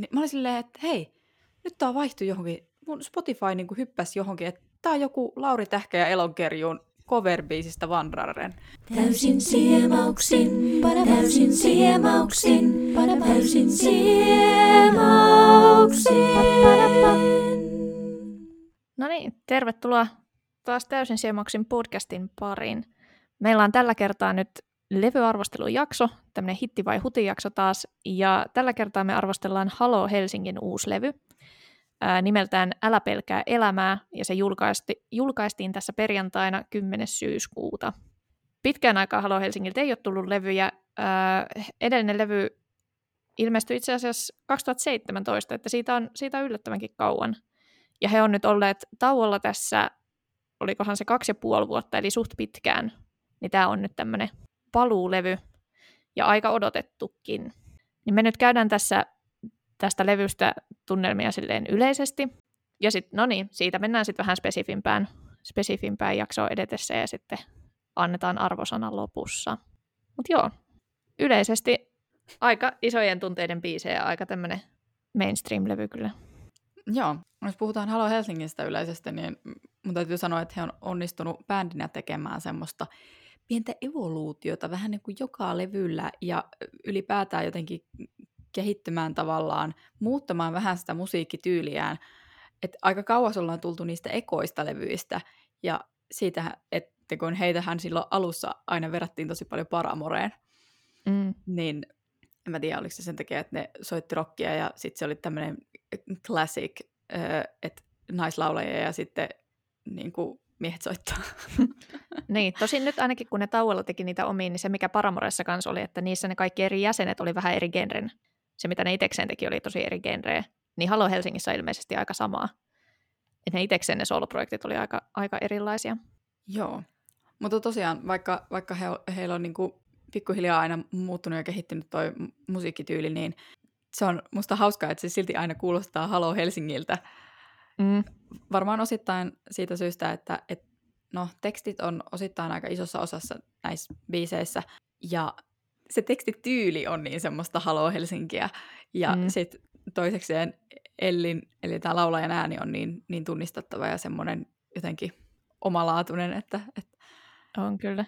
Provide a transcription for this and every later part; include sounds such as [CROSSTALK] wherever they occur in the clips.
niin mä olin silleen, että hei, nyt tää vaihtu johonkin, mun Spotify niin hyppäsi johonkin, että tää on joku Lauri Tähkä ja Elonkerjuun cover-biisistä Vandraren. Täysin siemauksin, täysin siemauksin, täysin siemauksin. No niin, tervetuloa taas täysin siemauksin podcastin pariin. Meillä on tällä kertaa nyt levyarvostelujakso, tämmöinen hitti vai huti jakso taas, ja tällä kertaa me arvostellaan Halo Helsingin uusi levy, ää, nimeltään Älä pelkää elämää, ja se julkaisti, julkaistiin tässä perjantaina 10. syyskuuta. Pitkään aikaa Halo Helsingiltä ei ole tullut levyjä. Ää, edellinen levy ilmestyi itse asiassa 2017, että siitä on, siitä on yllättävänkin kauan. Ja he on nyt olleet tauolla tässä, olikohan se kaksi ja puoli vuotta, eli suht pitkään. Niin tämä on nyt tämmöinen paluulevy ja aika odotettukin. Niin me nyt käydään tässä tästä levystä tunnelmia silleen yleisesti. Ja sitten, no niin, siitä mennään sitten vähän spesifimpään, spesifimpään jaksoon edetessä ja sitten annetaan arvosana lopussa. Mutta joo, yleisesti aika isojen tunteiden biisejä, aika tämmöinen mainstream-levy kyllä. Joo, jos puhutaan Halo Helsingistä yleisesti, niin mun täytyy sanoa, että he on onnistunut bändinä tekemään semmoista pientä evoluutiota vähän niin kuin joka levyllä ja ylipäätään jotenkin kehittymään tavallaan, muuttamaan vähän sitä musiikkityyliään. Et aika kauas ollaan tultu niistä ekoista levyistä ja siitä, että kun heitähän silloin alussa aina verrattiin tosi paljon Paramoreen, mm. niin en mä tiedä, oliko se sen takia, että ne soitti rockia ja sitten se oli tämmöinen classic, että naislaulaja ja sitten niin kuin miehet soittaa. [LAUGHS] niin, tosin nyt ainakin kun ne tauolla teki niitä omiin, niin se mikä Paramoressa kanssa oli, että niissä ne kaikki eri jäsenet oli vähän eri genren. Se mitä ne itekseen teki oli tosi eri genreä. Niin Halo Helsingissä on ilmeisesti aika samaa. Että ne itekseen ne soloprojektit oli aika, aika erilaisia. Joo, mutta tosiaan vaikka, vaikka he, heillä on niinku pikkuhiljaa aina muuttunut ja kehittynyt toi musiikkityyli, niin se on musta hauskaa, että se silti aina kuulostaa Halo Helsingiltä. Mm. Varmaan osittain siitä syystä, että et, no, tekstit on osittain aika isossa osassa näissä biiseissä, ja se tekstityyli on niin semmoista Halo Helsinkiä, ja mm. sitten toisekseen Ellin, eli tämä laulajan ääni on niin, niin tunnistettava ja semmoinen jotenkin omalaatuinen, että, että on kyllä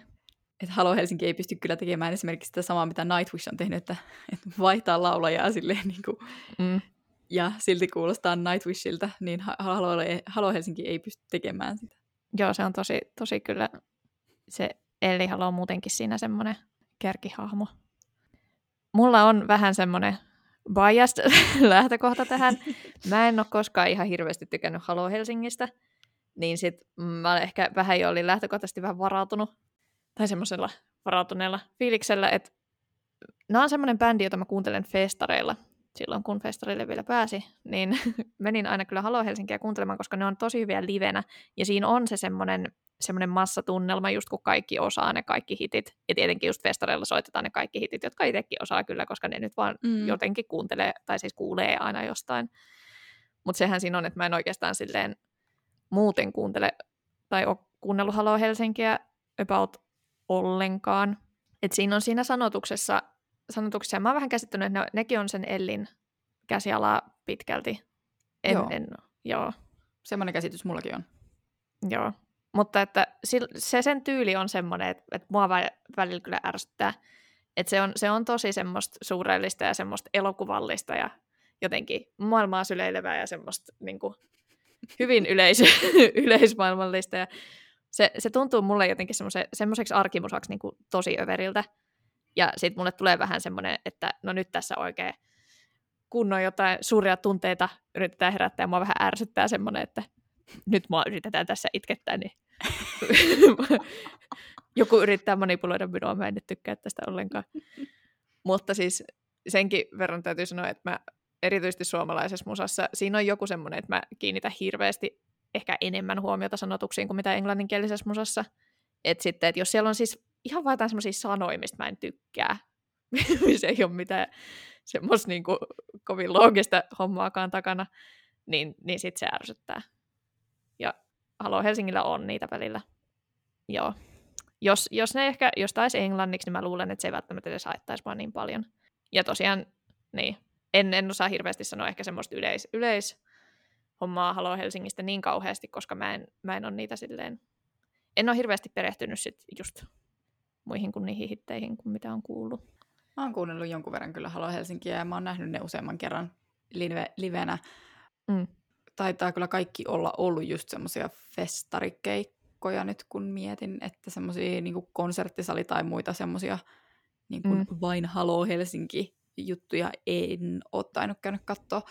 että Halo Helsinki ei pysty kyllä tekemään esimerkiksi sitä samaa, mitä Nightwish on tehnyt, että, että vaihtaa laulajaa silleen niin kuin, mm. Ja silti kuulostaa Nightwishilta, niin Halo, Halo Helsinki ei pysty tekemään sitä. Joo, se on tosi, tosi kyllä, se Elli Halo on muutenkin siinä semmoinen kärkihahmo. Mulla on vähän semmoinen biased [LAUGHS] lähtökohta tähän. Mä en ole koskaan ihan hirveästi tykännyt Halo Helsingistä, niin sit mä ehkä vähän jo olin lähtökohtaisesti vähän varautunut tai semmoisella varautuneella fiiliksellä, että nämä on semmoinen bändi, jota mä kuuntelen festareilla silloin, kun festareille vielä pääsi, niin [LAUGHS] menin aina kyllä Halo Helsinkiä kuuntelemaan, koska ne on tosi hyviä livenä, ja siinä on se semmoinen, semmoinen massatunnelma, just kun kaikki osaa ne kaikki hitit, ja tietenkin just festareilla soitetaan ne kaikki hitit, jotka itsekin osaa kyllä, koska ne nyt vaan mm. jotenkin kuuntelee, tai siis kuulee aina jostain. Mutta sehän siinä on, että mä en oikeastaan silleen muuten kuuntele, tai ole kuunnellut Halo Helsinkiä about ollenkaan. Et siinä on siinä sanotuksessa, sanotuksessa mä oon vähän käsittänyt, että ne, nekin on sen Ellin käsialaa pitkälti. En, joo. En, joo. Semmoinen käsitys mullakin on. Joo. Mutta että se sen tyyli on semmoinen, että, että mua välillä kyllä ärsyttää. Että se on, se on tosi semmoista suurellista ja semmoista elokuvallista ja jotenkin maailmaa syleilevää ja semmoista niin kuin, hyvin yleis- [LAUGHS] yleismaailmallista. Ja se, se tuntuu mulle jotenkin semmoiseksi arkimusaksi niin kuin tosi överiltä. Ja sitten mulle tulee vähän semmoinen, että no nyt tässä oikein kunnon jotain suuria tunteita yritetään herättää ja mua vähän ärsyttää semmoinen, että nyt mua yritetään tässä itkettää, niin [LAUGHS] joku yrittää manipuloida minua, mä en nyt tykkää tästä ollenkaan. Mutta siis senkin verran täytyy sanoa, että mä erityisesti suomalaisessa musassa, siinä on joku semmoinen, että mä kiinnitän hirveästi ehkä enemmän huomiota sanotuksiin kuin mitä englanninkielisessä musassa. Et sitten, että jos siellä on siis ihan vain jotain semmoisia sanoja, mistä mä en tykkää, [LAUGHS] se ei ole mitään semmoista niin kuin, kovin loogista hommaakaan takana, niin, niin sitten se ärsyttää. Ja Halo Helsingillä on niitä välillä. Joo. Jos, jos ne ehkä, jos taisi englanniksi, niin mä luulen, että se ei välttämättä edes haittaisi vaan niin paljon. Ja tosiaan, niin, en, en osaa hirveästi sanoa ehkä semmoista yleis, yleis hommaa Halo Helsingistä niin kauheasti, koska mä en, mä en ole niitä silleen, en ole hirveästi perehtynyt sit just muihin kuin niihin hitteihin, kuin mitä on kuullut. Mä oon kuunnellut jonkun verran kyllä Halo Helsinkiä ja mä oon nähnyt ne useamman kerran live, livenä. Mm. Taitaa kyllä kaikki olla ollut just semmoisia festarikeikkoja nyt, kun mietin, että semmoisia niin konserttisali tai muita semmoisia niin mm. vain Halo Helsinki juttuja en ole tainnut käynyt katsoa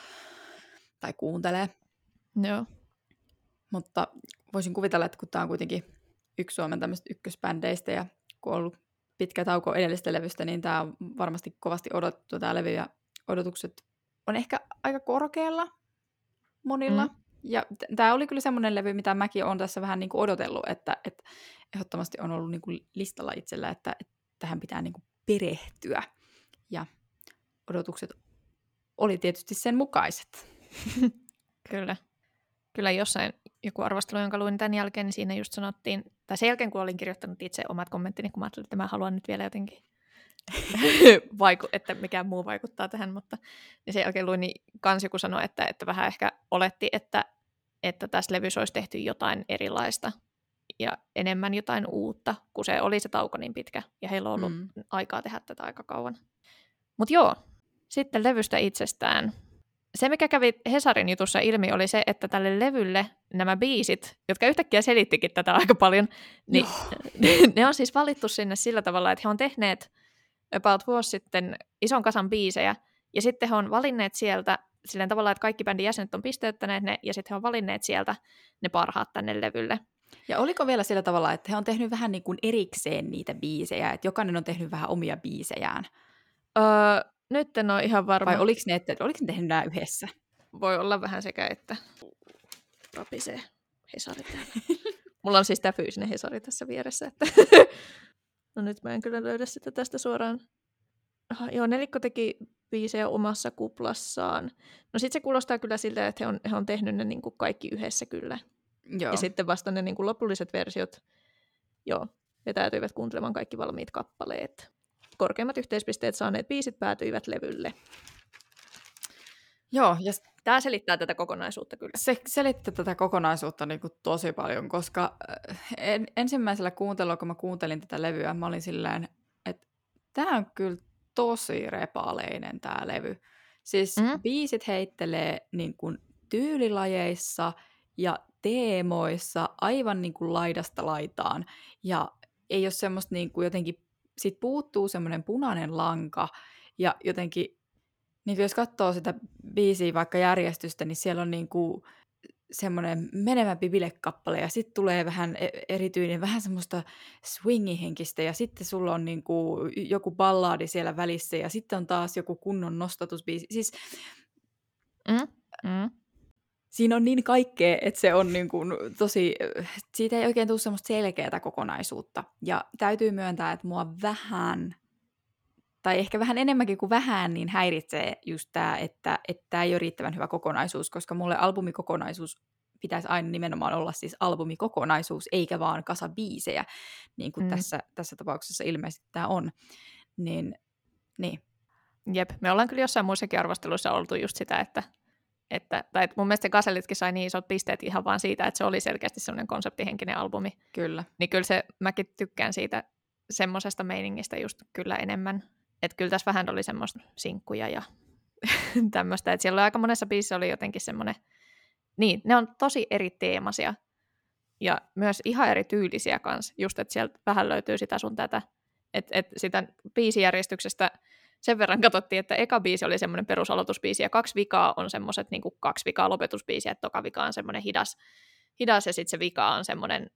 tai kuuntelee. Joo. Mutta voisin kuvitella, että kun tämä on kuitenkin yksi Suomen tämmöistä ykkösbändeistä ja kun on ollut pitkä tauko edellistä levystä, niin tämä on varmasti kovasti odotettu tämä levy ja odotukset on ehkä aika korkealla monilla. Mm. Ja t- tämä oli kyllä semmoinen levy, mitä mäkin olen tässä vähän niin kuin odotellut, että, että ehdottomasti on ollut niin kuin listalla itsellä, että, että tähän pitää niin kuin perehtyä. Ja odotukset oli tietysti sen mukaiset. [LAUGHS] Kyllä. Kyllä jossain joku arvostelu, jonka luin tämän jälkeen, niin siinä just sanottiin, tai sen jälkeen kun olin kirjoittanut itse omat kommenttini, kun mä ajattelin, että mä haluan nyt vielä jotenkin [LAUGHS] vaiku- että mikään muu vaikuttaa tähän, mutta niin sen jälkeen luin, niin kans joku sanoi, että, että vähän ehkä oletti, että, että tässä levyssä olisi tehty jotain erilaista ja enemmän jotain uutta, kun se oli se tauko niin pitkä, ja heillä on ollut mm. aikaa tehdä tätä aika kauan. Mutta joo, sitten levystä itsestään. Se, mikä kävi Hesarin jutussa ilmi, oli se, että tälle levylle nämä biisit, jotka yhtäkkiä selittikin tätä aika paljon, niin [LAUGHS] ne on siis valittu sinne sillä tavalla, että he on tehneet about vuosi sitten ison kasan biisejä, ja sitten he on valinneet sieltä sillä tavalla, että kaikki bändin jäsenet on pisteyttäneet ne, ja sitten he on valinneet sieltä ne parhaat tänne levylle. Ja oliko vielä sillä tavalla, että he on tehnyt vähän niin kuin erikseen niitä biisejä, että jokainen on tehnyt vähän omia biisejään? Öö, nyt en ole ihan varma. Vai oliko ne, että, oliko ne tehnyt nämä yhdessä? Voi olla vähän sekä, että rapisee Hesari [LAUGHS] Mulla on siis tämä fyysinen Hesari tässä vieressä. Että [LAUGHS] no nyt mä en kyllä löydä sitä tästä suoraan. Aha, joo, Nelikko teki biisejä omassa kuplassaan. No sit se kuulostaa kyllä siltä, että he on, he on tehnyt ne niin kuin kaikki yhdessä kyllä. Joo. Ja sitten vasta ne niin kuin lopulliset versiot, joo, vetäytyivät kuuntelemaan kaikki valmiit kappaleet korkeimmat yhteispisteet saaneet biisit päätyivät levylle. Joo, ja tämä selittää tätä kokonaisuutta kyllä. Se selittää tätä kokonaisuutta niin kuin tosi paljon, koska äh, en, ensimmäisellä kuuntelulla, kun mä kuuntelin tätä levyä, mä olin silleen, että tämä on kyllä tosi repaleinen tämä levy. Siis mm. biisit heittelee niin kuin tyylilajeissa ja teemoissa aivan niin kuin laidasta laitaan. Ja ei ole semmoista niin kuin jotenkin sit puuttuu semmoinen punainen lanka ja jotenkin, niin jos katsoo sitä biisiä vaikka järjestystä, niin siellä on niin kuin semmoinen menevämpi bilekappale ja sitten tulee vähän e-, erityinen, vähän semmoista swingihenkistä ja sitten sulla on niin kuin joku ballaadi siellä välissä ja sitten on taas joku kunnon nostatusbiisi. Siis mm, mm siinä on niin kaikkea, että se on niin kuin tosi, siitä ei oikein tule semmoista selkeää kokonaisuutta. Ja täytyy myöntää, että mua vähän, tai ehkä vähän enemmänkin kuin vähän, niin häiritsee just tämä, että tämä ei ole riittävän hyvä kokonaisuus, koska mulle albumikokonaisuus pitäisi aina nimenomaan olla siis albumikokonaisuus, eikä vaan kasa biisejä, niin kuin mm. tässä, tässä tapauksessa ilmeisesti tämä on. Niin, niin. Jep, me ollaan kyllä jossain muissakin arvosteluissa oltu just sitä, että että, tai mun mielestä Gasellitkin sai niin isot pisteet ihan vaan siitä, että se oli selkeästi semmoinen konseptihenkinen albumi. Kyllä. Niin kyllä se, mäkin tykkään siitä semmoisesta meiningistä just kyllä enemmän. Että kyllä tässä vähän oli semmoista sinkkuja ja [LAUGHS] tämmöistä. Että siellä oli aika monessa biisissä oli jotenkin semmoinen, niin, ne on tosi eri teemasia ja myös ihan eri tyylisiä kanssa. Just, että sieltä vähän löytyy sitä sun tätä. Että et sitä biisijärjestyksestä sen verran katsottiin, että eka biisi oli semmoinen perusaloitusbiisi ja kaksi vikaa on semmoiset niin kuin kaksi vikaa lopetusbiisiä, että toka vika on semmoinen hidas, hidas ja sitten se vika on semmoinen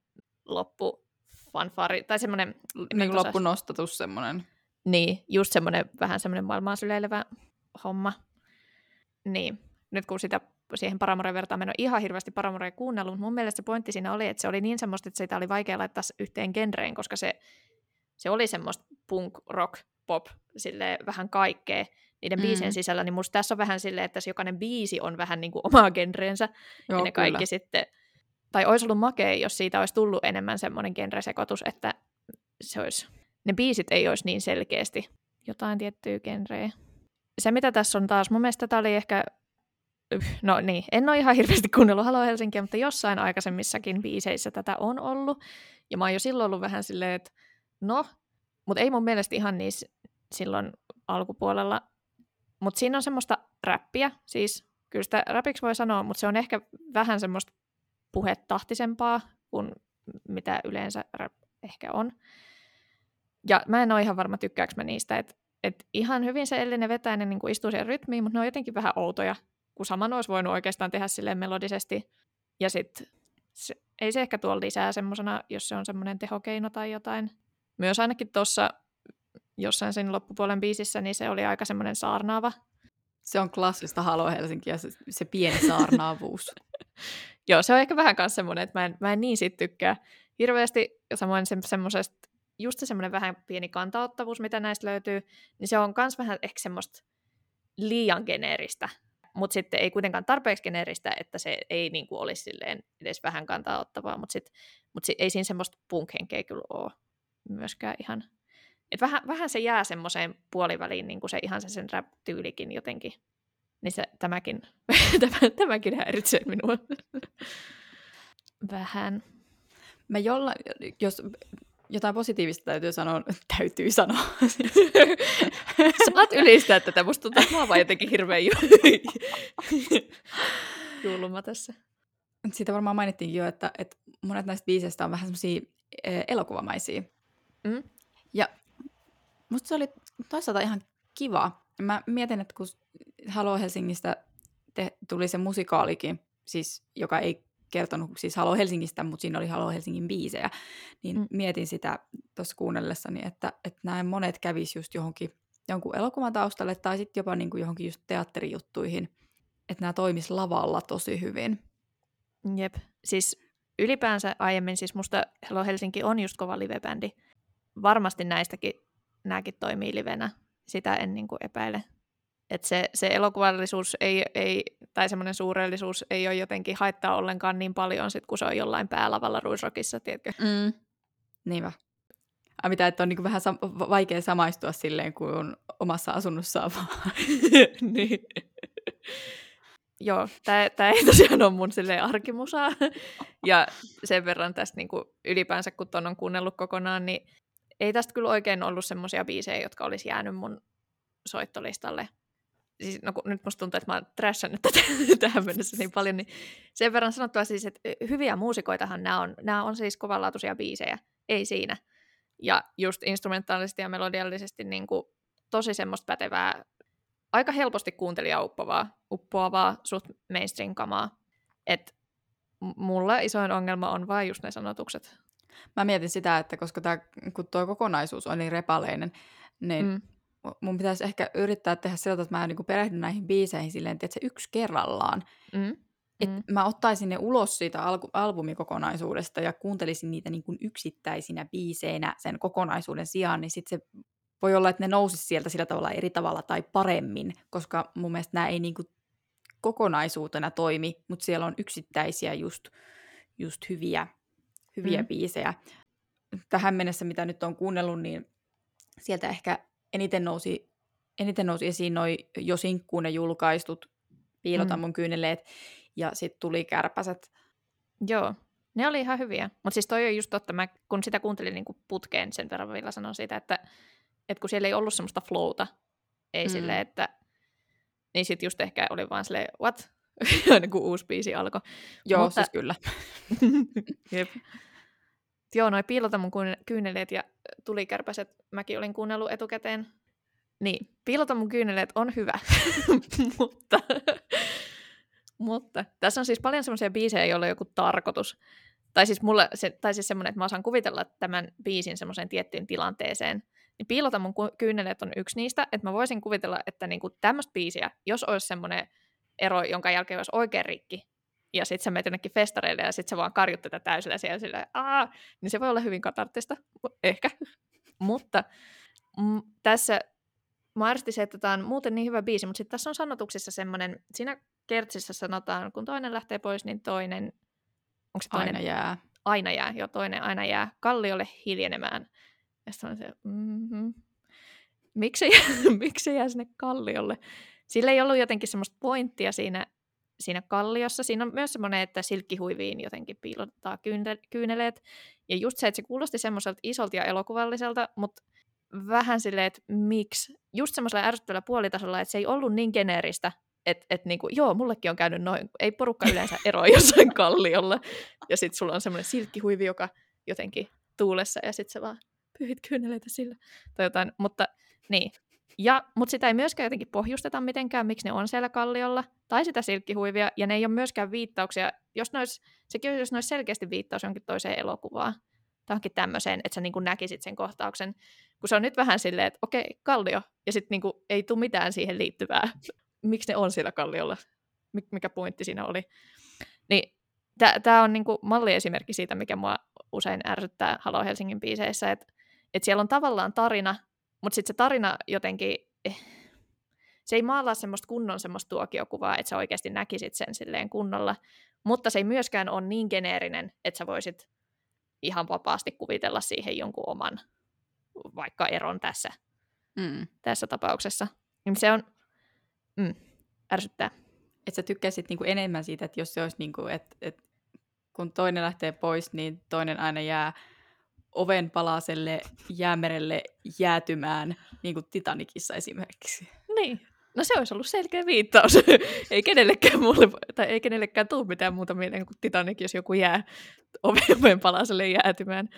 loppu fanfari, tai semmoinen... Niin loppunostatus semmoinen. Niin, just semmoinen vähän semmoinen maailmaa syleilevä homma. Niin, nyt kun sitä siihen Paramoreen vertaan, en ole ihan hirveästi Paramoreen kuunnellut, mutta mun mielestä se pointti siinä oli, että se oli niin semmoista, että sitä oli vaikea laittaa yhteen genreen, koska se, se oli semmoista punk, rock, pop, sille vähän kaikkea niiden mm. biisien sisällä, niin musta tässä on vähän silleen, että jokainen biisi on vähän niin kuin omaa genreensä, Joo, ja ne kaikki kyllä. sitten, tai olisi ollut makea, jos siitä olisi tullut enemmän semmoinen genresekoitus, että se olisi, ne biisit ei olisi niin selkeästi jotain tiettyä genreä. se, mitä tässä on taas, mun mielestä tämä oli ehkä, no niin, en ole ihan hirveästi kuunnellut Halo Helsinkiä, mutta jossain aikaisemmissakin biiseissä tätä on ollut. Ja mä oon jo silloin ollut vähän silleen, että no, mutta ei mun mielestä ihan niissä silloin alkupuolella. Mutta siinä on semmoista räppiä, siis kyllä sitä räpiksi voi sanoa, mutta se on ehkä vähän semmoista puhetahtisempaa kuin mitä yleensä rap ehkä on. Ja mä en ole ihan varma, tykkääkö mä niistä, että et ihan hyvin se Ellinen vetäinen niin istuu siihen rytmiin, mutta ne on jotenkin vähän outoja, kun saman olisi voinut oikeastaan tehdä silleen melodisesti. Ja sitten ei se ehkä tuo lisää semmoisena, jos se on semmoinen tehokeino tai jotain. Myös ainakin tuossa jossain sen loppupuolen biisissä, niin se oli aika semmoinen saarnaava. Se on klassista Halo Helsinkiä, se, se pieni saarnaavuus. [LAUGHS] Joo, se on ehkä vähän myös semmoinen, että mä en, mä en niin sit tykkää hirveästi. Samoin se, semmoisesta, just se semmoinen vähän pieni kantaottavuus, mitä näistä löytyy, niin se on myös vähän ehkä semmoista liian geneeristä. Mutta sitten ei kuitenkaan tarpeeksi geneeristä, että se ei niinku olisi silleen edes vähän kantaa ottavaa, mutta sit, mut sit, ei siinä semmoista punk-henkeä kyllä ole myöskään ihan. Et vähän, vähän se jää semmoiseen puoliväliin, niin kuin se ihan se sen rap-tyylikin jotenkin niin se, tämäkin, [LAUGHS] tämä, tämäkin häiritsee minua. Vähän. Mä jolla, jos jotain positiivista täytyy sanoa, [LAUGHS] täytyy sanoa. [LAUGHS] Saat ylistää tätä, musta tuntuu, että mä oon vaan jotenkin hirveän julma tässä. Siitä varmaan mainittiin jo, että, että monet näistä biiseistä on vähän semmoisia e, elokuvamaisia. Mm. Ja musta se oli toisaalta ihan kiva. Mä mietin, että kun Halo Helsingistä te, tuli se musikaalikin, siis, joka ei kertonut siis Halo Helsingistä, mutta siinä oli Halo Helsingin biisejä, niin mm. mietin sitä tuossa kuunnellessani, että, että näin monet kävis just johonkin jonkun elokuvan taustalle tai sitten jopa niin kuin johonkin just teatterijuttuihin, että nämä toimis lavalla tosi hyvin. Jep, siis ylipäänsä aiemmin, siis musta Hello Helsinki on just kova livebändi. Varmasti näistäkin nämäkin toimii livenä, sitä en niin kuin epäile. Että se, se elokuvallisuus ei, ei, tai semmoinen suurellisuus ei ole jotenkin haittaa ollenkaan niin paljon, sit, kun se on jollain päälavalla ruisrokissa, tiedätkö? Mm. Niinpä. Ai mitä, että on niin vähän sam- vaikea samaistua silleen kuin omassa asunnossaan vaan. [LAUGHS] niin. Joo, tämä ei tosiaan ole mun silleen arkimusaa. ja sen verran tästä niin kuin ylipäänsä, kun ton on kuunnellut kokonaan, niin ei tästä kyllä oikein ollut semmoisia biisejä, jotka olisi jäänyt mun soittolistalle siis, no, nyt musta tuntuu, että mä oon trashannut tätä [LAUGHS] tähän mennessä niin paljon, niin sen verran sanottua siis, että hyviä muusikoitahan nämä on, nämä on siis kovanlaatuisia biisejä, ei siinä. Ja just instrumentaalisesti ja melodiallisesti niin kuin, tosi semmoista pätevää, aika helposti kuuntelija uppoavaa, uppoavaa suht mainstream-kamaa. Et mulla isoin ongelma on vain just ne sanotukset. Mä mietin sitä, että koska tää, kun tuo kokonaisuus on niin repaleinen, niin mm mun pitäisi ehkä yrittää tehdä sillä että mä niin perehdyn näihin biiseihin silleen, että se yksi kerrallaan. Mm. Että mm. mä ottaisin ne ulos siitä al- albumikokonaisuudesta ja kuuntelisin niitä niin kuin yksittäisinä biiseinä sen kokonaisuuden sijaan, niin sitten se voi olla, että ne nousisi sieltä sillä tavalla eri tavalla tai paremmin, koska mun mielestä nämä ei niin kuin kokonaisuutena toimi, mutta siellä on yksittäisiä just, just hyviä, hyviä mm. biisejä. Tähän mennessä, mitä nyt on kuunnellut, niin sieltä ehkä eniten nousi, eniten nousi esiin noi jo sinkkuun ne julkaistut Piilota mm. mun kyyneleet ja sitten tuli Kärpäset. Joo, ne oli ihan hyviä. Mutta siis toi on just totta, mä, kun sitä kuuntelin niin kuin putkeen, sen verran vielä sanon siitä, että, että kun siellä ei ollut semmoista flowta, ei mm. silleen, että niin sitten just ehkä oli vaan silleen, what? [LAUGHS] Aina kun uusi biisi alkoi. Joo, Mutta... siis kyllä. [LAUGHS] Jep. Joo, noi piilota mun kyyneleet ja tulikärpäset mäkin olin kuunnellut etukäteen. Niin, piilota mun kyyneleet on hyvä, [LAUGHS] mutta, mutta tässä on siis paljon semmoisia biisejä, joilla on joku tarkoitus. Tai siis, mulle, se, tai siis semmoinen, että mä osaan kuvitella tämän biisin semmoiseen tiettyyn tilanteeseen. Niin piilota mun kyyneleet on yksi niistä, että mä voisin kuvitella, että niinku tämmöistä biisiä, jos olisi semmoinen ero, jonka jälkeen olisi oikein rikki, ja sitten sä menet jonnekin festareille ja sitten sä vaan karjut tätä täysillä siellä sillä, Aa! niin se voi olla hyvin katarttista, ehkä. [LAUGHS] Mutta m- tässä mä se, että tämä on muuten niin hyvä biisi, mutta sitten tässä on sanotuksissa semmoinen, siinä kertsissä sanotaan, kun toinen lähtee pois, niin toinen, onko se toinen? Aina jää. Aina jää, jo toinen aina jää kalliolle hiljenemään. Ja sitten on se, mm-hmm. miksi, [LAUGHS] miksi jää sinne kalliolle? Sillä ei ollut jotenkin semmoista pointtia siinä, siinä kalliossa. Siinä on myös semmoinen, että silkkihuiviin jotenkin piilottaa kyyneleet. Ja just se, että se kuulosti semmoiselta isolta ja elokuvalliselta, mutta vähän silleen, että miksi, just semmoisella ärsyttävällä puolitasolla, että se ei ollut niin geneeristä, että et niinku, joo, mullekin on käynyt noin, ei porukka yleensä eroa [LAUGHS] jossain kalliolla, ja sitten sulla on semmoinen silkkihuivi, joka jotenkin tuulessa, ja sitten se vaan pyyhit kyyneleitä sillä, tai jotain, mutta niin. Ja, mutta sitä ei myöskään jotenkin pohjusteta mitenkään, miksi ne on siellä kalliolla, tai sitä silkkihuivia, ja ne ei ole myöskään viittauksia, jos ne olisi, sekin olisi, jos ne olisi selkeästi viittaus jonkin toiseen elokuvaan, tai onkin tämmöiseen, että sä niin näkisit sen kohtauksen, kun se on nyt vähän silleen, että okei, kallio, ja sitten niin ei tule mitään siihen liittyvää. [LAUGHS] Miksi ne on siellä kalliolla? Mikä pointti siinä oli? Niin tämä on niinku malliesimerkki siitä, mikä mua usein ärsyttää Halo Helsingin biiseissä, että et siellä on tavallaan tarina, mutta sitten se tarina jotenkin, eh, se ei maalaa semmoista kunnon semmoista tuokiokuvaa, että sä oikeasti näkisit sen silleen kunnolla, mutta se ei myöskään ole niin geneerinen, että sä voisit ihan vapaasti kuvitella siihen jonkun oman vaikka eron tässä, mm. tässä tapauksessa. Niin se on mm, ärsyttää. Että sä tykkäisit niinku enemmän siitä, että jos se olisi, niinku, että et, kun toinen lähtee pois, niin toinen aina jää oven palaselle jäämerelle jäätymään, niin kuin Titanikissa esimerkiksi. Niin, no se olisi ollut selkeä viittaus. [LAUGHS] ei kenellekään mulle, tai ei kenellekään tule mitään muuta mieleen kuin Titanic, jos joku jää oven [LAUGHS] palaselle jäätymään.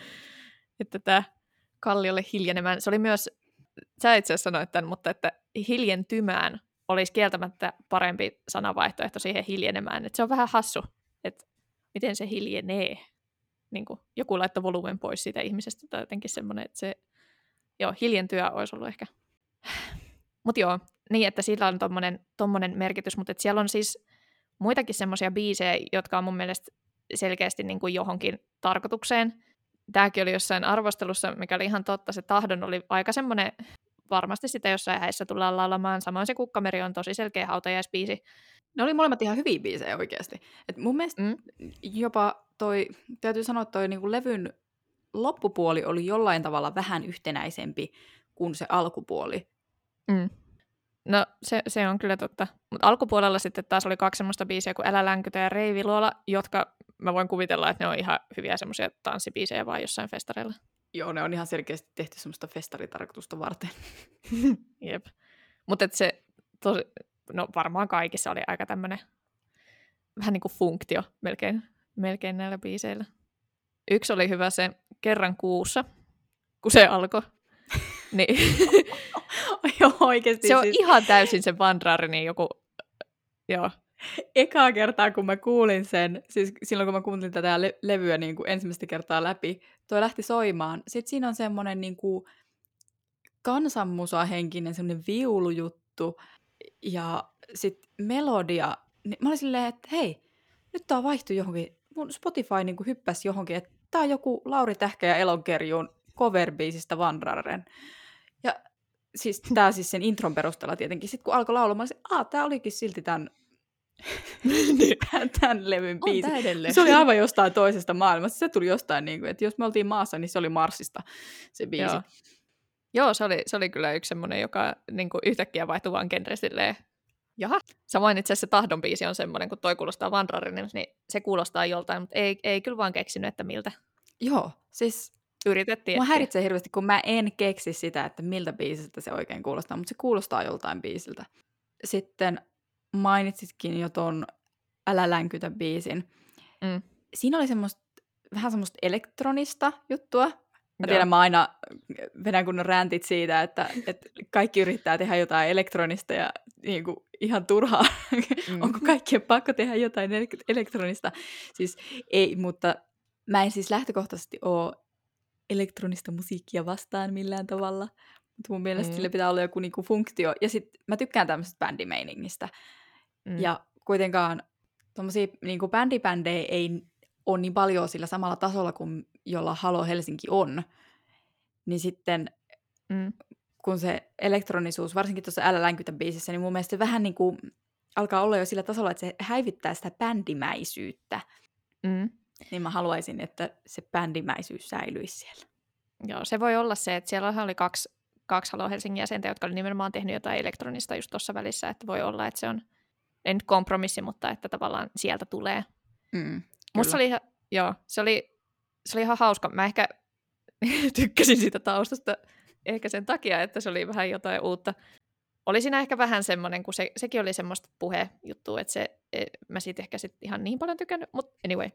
Että tämä kalliolle hiljenemään. Se oli myös, sä itse asiassa sanoit tämän, mutta että hiljentymään olisi kieltämättä parempi sanavaihtoehto siihen hiljenemään. Että se on vähän hassu, että miten se hiljenee. Niin kuin joku laittaa volyymen pois siitä ihmisestä tai jotenkin semmoinen, että se joo, hiljentyä olisi ollut ehkä. Mutta joo, niin että sillä on tommonen, tommonen merkitys, mutta siellä on siis muitakin semmoisia biisejä, jotka on mun mielestä selkeästi niin kuin johonkin tarkoitukseen tämäkin oli jossain arvostelussa, mikä oli ihan totta, se tahdon oli aika semmoinen, varmasti sitä jossain häissä tullaan laulamaan, samoin se Kukkameri on tosi selkeä hautajaispiisi. Ne oli molemmat ihan hyviä biisejä oikeasti. Et mun mielestä mm. jopa toi, täytyy sanoa, että toi niinku levyn loppupuoli oli jollain tavalla vähän yhtenäisempi kuin se alkupuoli. Mm. No se, se on kyllä totta. Mutta alkupuolella sitten taas oli kaksi semmoista biisiä kuin Älä länkytä ja Reiviluola, jotka mä voin kuvitella, että ne on ihan hyviä semmoisia tanssibiisejä vaan jossain festareilla. Joo, ne on ihan selkeästi tehty semmoista festaritarkoitusta varten. [LAUGHS] Jep. Mutta se tosi, no varmaan kaikissa oli aika tämmöinen vähän niin kuin funktio melkein, melkein näillä biiseillä. Yksi oli hyvä se kerran kuussa, kun se alkoi. [LAUGHS] niin. [LAUGHS] Joo, oikeasti. Se on siis... ihan täysin se Van niin joku, joo, ekaa kertaa, kun mä kuulin sen, siis silloin kun mä kuuntelin tätä le- levyä niin kuin ensimmäistä kertaa läpi, toi lähti soimaan. Sitten siinä on semmoinen niin kuin kansanmusahenkinen semmoinen viulujuttu ja sitten melodia. Niin mä olin silleen, että hei, nyt tää vaihtui johonkin, mun Spotify niin hyppäsi johonkin, että tää on joku Lauri Tähkä ja Elonkerjun cover-biisistä Vanraren. Ja siis tää siis sen intron perusteella tietenkin. Sitten kun alkoi laulamaan, mä olisin, tää olikin silti tämän [LAUGHS] niin, tämän levyn biisi. Se oli aivan jostain toisesta maailmasta. Se tuli jostain, niin kuin, että jos me oltiin maassa, niin se oli Marsista se biisi. Joo, Joo se, oli, se oli kyllä yksi semmoinen, joka niin kuin yhtäkkiä vaihtui vaan genre silleen, jaha. Samoin itse asiassa Tahdon biisi on semmoinen, kun toi kuulostaa Vandrarin, niin se kuulostaa joltain, mutta ei, ei kyllä vaan keksinyt, että miltä. Joo, siis Yritettiin. Mua häiritsee hirveästi, kun mä en keksi sitä, että miltä biisiltä se oikein kuulostaa, mutta se kuulostaa joltain biisiltä. Sitten mainitsitkin jo ton Älä länkytä biisin. Mm. Siinä oli semmoista, vähän semmoista elektronista juttua. Mä tiedän, mä aina vedän kunnon räntit siitä, että, että kaikki yrittää tehdä jotain elektronista ja niin kuin, ihan turhaa. Mm. [LAUGHS] Onko kaikkien pakko tehdä jotain elektronista? Siis ei, mutta mä en siis lähtökohtaisesti ole elektronista musiikkia vastaan millään tavalla. Mutta mun mielestä mm. sille pitää olla joku niinku funktio. Ja sitten mä tykkään tämmöisestä bändimeiningistä. Mm. Ja kuitenkaan tuommoisia niin bändibändejä ei ole niin paljon sillä samalla tasolla kuin jolla Halo Helsinki on. Niin sitten mm. kun se elektronisuus, varsinkin tuossa Älä länkytä biisissä, niin mun mielestä se vähän niin kuin alkaa olla jo sillä tasolla, että se häivittää sitä bändimäisyyttä. Mm. Niin mä haluaisin, että se bändimäisyys säilyisi siellä. Joo, se voi olla se, että siellä oli kaksi kaksi Halo Helsingin jäsentä, jotka oli nimenomaan tehnyt jotain elektronista just tuossa välissä, että voi olla, että se on, ei nyt kompromissi, mutta että tavallaan sieltä tulee. Mm, Musta oli, ihan, joo, se oli, se oli ihan hauska. Mä ehkä [LAUGHS] tykkäsin siitä taustasta ehkä sen takia, että se oli vähän jotain uutta. Oli siinä ehkä vähän semmoinen, kun se, sekin oli semmoista puhejuttua, että se, e, mä siitä ehkä sit ihan niin paljon tykännyt, [LAUGHS] mutta anyway.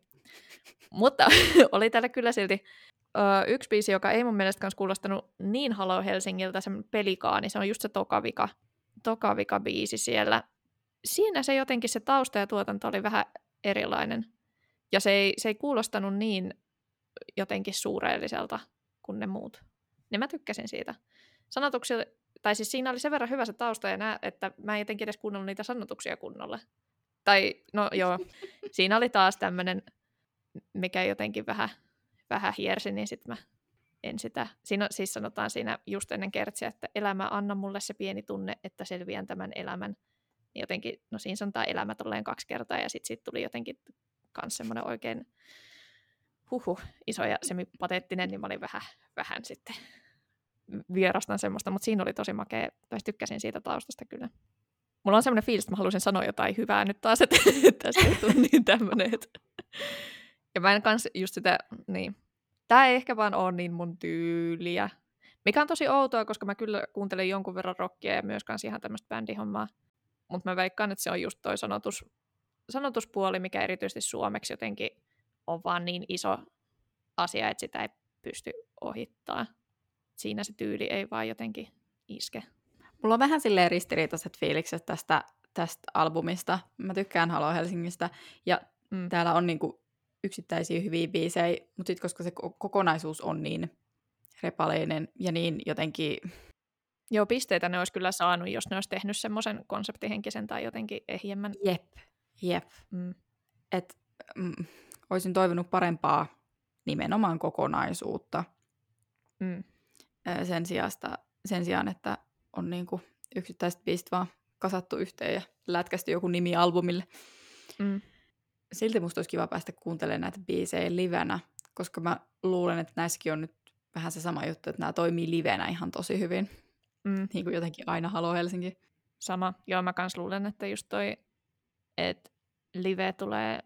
[LAUGHS] mutta oli täällä kyllä silti ö, yksi biisi, joka ei mun mielestä kans kuulostanut niin Halo Helsingiltä, se pelikaani, se on just se Tokavika, Tokavika biisi siellä. Siinä se jotenkin se tausta ja tuotanto oli vähän erilainen. Ja se ei, se ei kuulostanut niin jotenkin suureelliselta kuin ne muut. Niin mä tykkäsin siitä. Sanotuksia, tai siis siinä oli sen verran hyvä se tausta, ja nää, että mä en jotenkin edes kuunnellut niitä sanotuksia kunnolla. Tai, no joo, [LAUGHS] siinä oli taas tämmöinen, mikä jotenkin vähän, vähän hiersi, niin sitten mä en sitä. Siinä siis sanotaan siinä just ennen kertsiä, että elämä anna mulle se pieni tunne, että selviän tämän elämän. Niin jotenkin, no siinä sanotaan elämä tolleen kaksi kertaa, ja sitten sit tuli jotenkin kans semmoinen oikein huhu, iso ja semipateettinen, niin mä olin vähän, vähän sitten vierastan semmoista, mutta siinä oli tosi makea, tai tykkäsin siitä taustasta kyllä. Mulla on semmoinen fiilis, että mä haluaisin sanoa jotain hyvää nyt taas, että [LAUGHS] tästä ei tule niin tämmöinen. Ja mä en kans just sitä, niin, tää ei ehkä vaan ole niin mun tyyliä. Mikä on tosi outoa, koska mä kyllä kuuntelen jonkun verran rockia ja myös ihan tämmöistä bändihommaa. Mutta mä veikkaan, että se on just toi sanotus, sanotuspuoli, mikä erityisesti suomeksi jotenkin on vaan niin iso asia, että sitä ei pysty ohittaa. Siinä se tyyli ei vaan jotenkin iske. Mulla on vähän silleen ristiriitaiset fiilikset tästä, tästä albumista. Mä tykkään Halo Helsingistä ja mm. täällä on niinku yksittäisiä hyviä biisejä, mutta sitten koska se kokonaisuus on niin repaleinen ja niin jotenkin... Joo, pisteitä ne olisi kyllä saanut, jos ne olisi tehnyt semmoisen konseptihenkisen tai jotenkin ehjemmän. Jep, jep. Mm. Et, mm, olisin toivonut parempaa nimenomaan kokonaisuutta mm. sen, sijasta, sen sijaan, että on niin kuin yksittäiset biisit vaan kasattu yhteen ja lätkästy joku nimi albumille. Mm. Silti musta olisi kiva päästä kuuntelemaan näitä biisejä livenä, koska mä luulen, että näissäkin on nyt vähän se sama juttu, että nämä toimii livenä ihan tosi hyvin. Mm. Niin kuin jotenkin aina Halo Helsinki. Sama. Joo, mä kans luulen, että just toi, että live tulee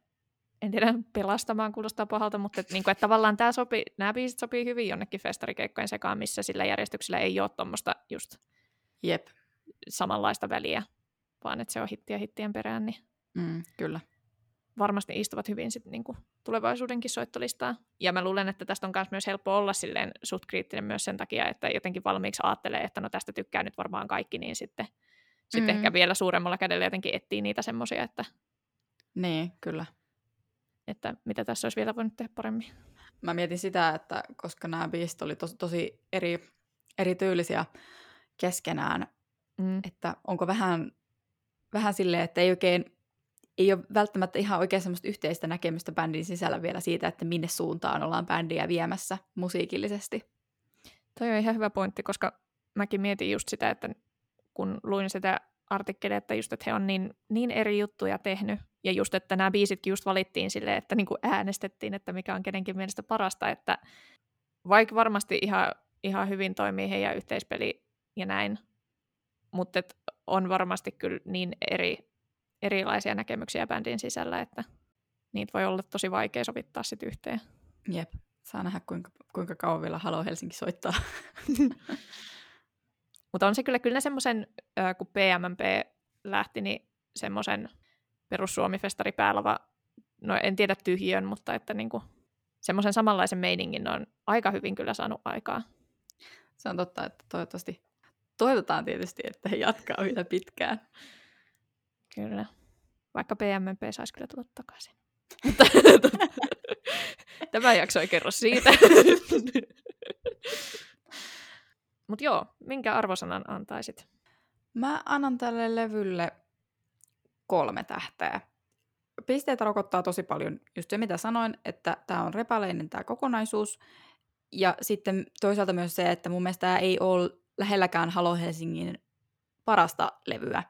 en tiedä, pelastamaan kuulostaa pahalta, mutta et, niin kuin, että tavallaan tämä sopii, nämä biisit sopii hyvin jonnekin festarikeikkojen sekaan, missä sillä järjestyksellä ei ole tuommoista just Jep. samanlaista väliä, vaan että se on hittiä hittien perään, niin mm, kyllä. varmasti istuvat hyvin sit, niin kuin, tulevaisuudenkin soittolistaa. Ja mä luulen, että tästä on myös helppo olla silleen suht kriittinen myös sen takia, että jotenkin valmiiksi ajattelee, että no tästä tykkää nyt varmaan kaikki, niin sitten, mm. sitten ehkä vielä suuremmalla kädellä jotenkin etsii niitä semmoisia, että... Niin, kyllä että mitä tässä olisi vielä voinut tehdä paremmin. Mä mietin sitä, että koska nämä biisit oli tosi, tosi eri, erityylisiä keskenään, mm. että onko vähän, vähän silleen, että ei oikein ei ole välttämättä ihan oikein semmoista yhteistä näkemystä bändin sisällä vielä siitä, että minne suuntaan ollaan bändiä viemässä musiikillisesti. Toi on ihan hyvä pointti, koska mäkin mietin just sitä, että kun luin sitä artikkeli, että just, että he on niin, niin eri juttuja tehnyt, ja just, että nämä biisitkin just valittiin sille, että niin kuin äänestettiin, että mikä on kenenkin mielestä parasta, että vaikka varmasti ihan, ihan hyvin toimii heidän yhteispeli ja näin, mutta on varmasti kyllä niin eri, erilaisia näkemyksiä bändin sisällä, että niitä voi olla tosi vaikea sovittaa sitten yhteen. Jep, saa nähdä kuinka, kuinka kauan vielä Halo Helsinki soittaa. [LAUGHS] Mutta on se kyllä, kyllä semmoisen, kun PMMP lähti, niin semmoisen perussuomifestari päälava, no en tiedä tyhjön, mutta että niinku, semmoisen samanlaisen meiningin on aika hyvin kyllä saanut aikaa. Se on totta, että toivottavasti, toivotaan tietysti, että he jatkaa vielä pitkään. Kyllä. Vaikka PMMP saisi kyllä tulla takaisin. [LAUGHS] Tämä jakso ei kerro siitä. [LAUGHS] Mutta joo, minkä arvosanan antaisit? Mä annan tälle levylle kolme tähteä. Pisteitä rokottaa tosi paljon just se, mitä sanoin, että tämä on repaleinen tämä kokonaisuus. Ja sitten toisaalta myös se, että mun mielestä tämä ei ole lähelläkään Halo Helsingin parasta levyä.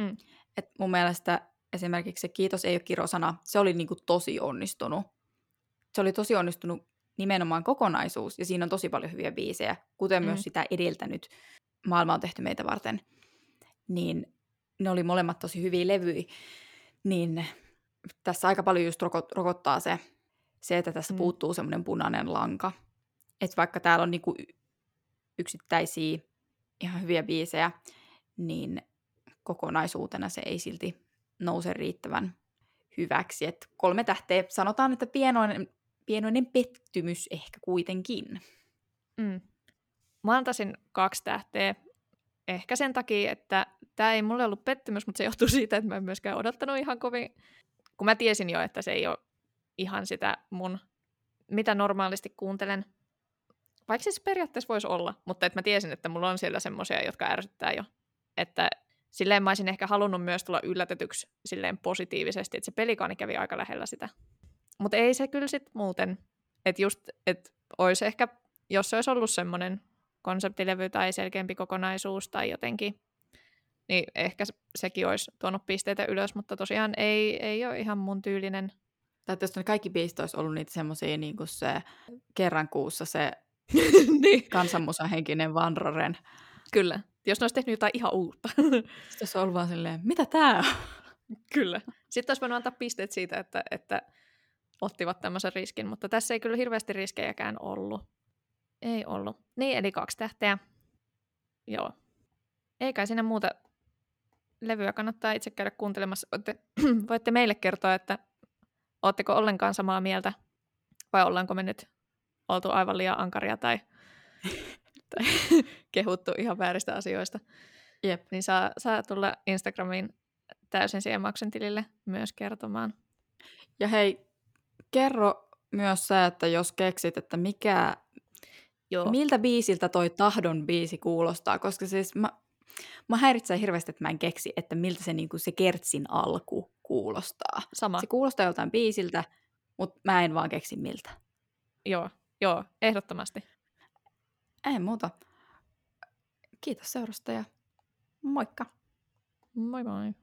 Mm. Et mun mielestä esimerkiksi se Kiitos ei ole kirosana, se oli niinku tosi onnistunut. Se oli tosi onnistunut nimenomaan kokonaisuus, ja siinä on tosi paljon hyviä biisejä, kuten mm. myös sitä edeltänyt Maailma on tehty meitä varten, niin ne oli molemmat tosi hyviä levyjä, niin tässä aika paljon just rokottaa se, se että tässä mm. puuttuu semmoinen punainen lanka. Että vaikka täällä on niinku yksittäisiä ihan hyviä biisejä, niin kokonaisuutena se ei silti nouse riittävän hyväksi. Et kolme tähteä, sanotaan, että pienoinen, pienoinen pettymys ehkä kuitenkin. Mm. Mä antaisin kaksi tähteä. Ehkä sen takia, että tämä ei mulle ollut pettymys, mutta se johtuu [LAUGHS] siitä, että mä en myöskään odottanut ihan kovin, kun mä tiesin jo, että se ei ole ihan sitä mun, mitä normaalisti kuuntelen. Vaikka siis periaatteessa voisi olla, mutta että mä tiesin, että mulla on siellä semmoisia, jotka ärsyttää jo. Että silleen mä olisin ehkä halunnut myös tulla yllätetyksi silleen positiivisesti, että se pelikaani kävi aika lähellä sitä. Mutta ei se kyllä sitten muuten. Että just, että olisi ehkä, jos se olisi ollut semmoinen konseptilevy tai selkeämpi kokonaisuus tai jotenkin, niin ehkä sekin olisi tuonut pisteitä ylös, mutta tosiaan ei, ei ole ihan mun tyylinen. Tai jos kaikki biisit olisi ollut niitä semmoisia niin kuin se kerran kuussa se [LAUGHS] niin. kansanmusahenkinen Vanroren. Kyllä. Jos ne olisi tehnyt jotain ihan uutta. [LAUGHS] Sitten olisi ollut vaan silleen, mitä tää on? Kyllä. Sitten olisi voinut antaa pisteet siitä, että, että ottivat tämmöisen riskin, mutta tässä ei kyllä hirveästi riskejäkään ollut. Ei ollut. Niin, eli kaksi tähteä. Joo. Eikä siinä muuta levyä kannattaa itse käydä kuuntelemassa. Voitte, [CLEARS THROAT] voitte meille kertoa, että ootteko ollenkaan samaa mieltä vai ollaanko me nyt oltu aivan liian ankaria tai, [LAUGHS] tai kehuttu ihan vääristä asioista. Jep. Niin saa, saa tulla Instagramiin täysin Siemaksen tilille myös kertomaan. Ja hei, kerro myös se, että jos keksit, että mikä, Joo. miltä biisiltä toi tahdon biisi kuulostaa, koska siis mä, mä häiritsee hirveästi, että mä en keksi, että miltä se, niin kuin se kertsin alku kuulostaa. Sama. Se kuulostaa joltain biisiltä, mutta mä en vaan keksi miltä. Joo, joo, ehdottomasti. Ei muuta. Kiitos seurasta ja moikka. Moi moi.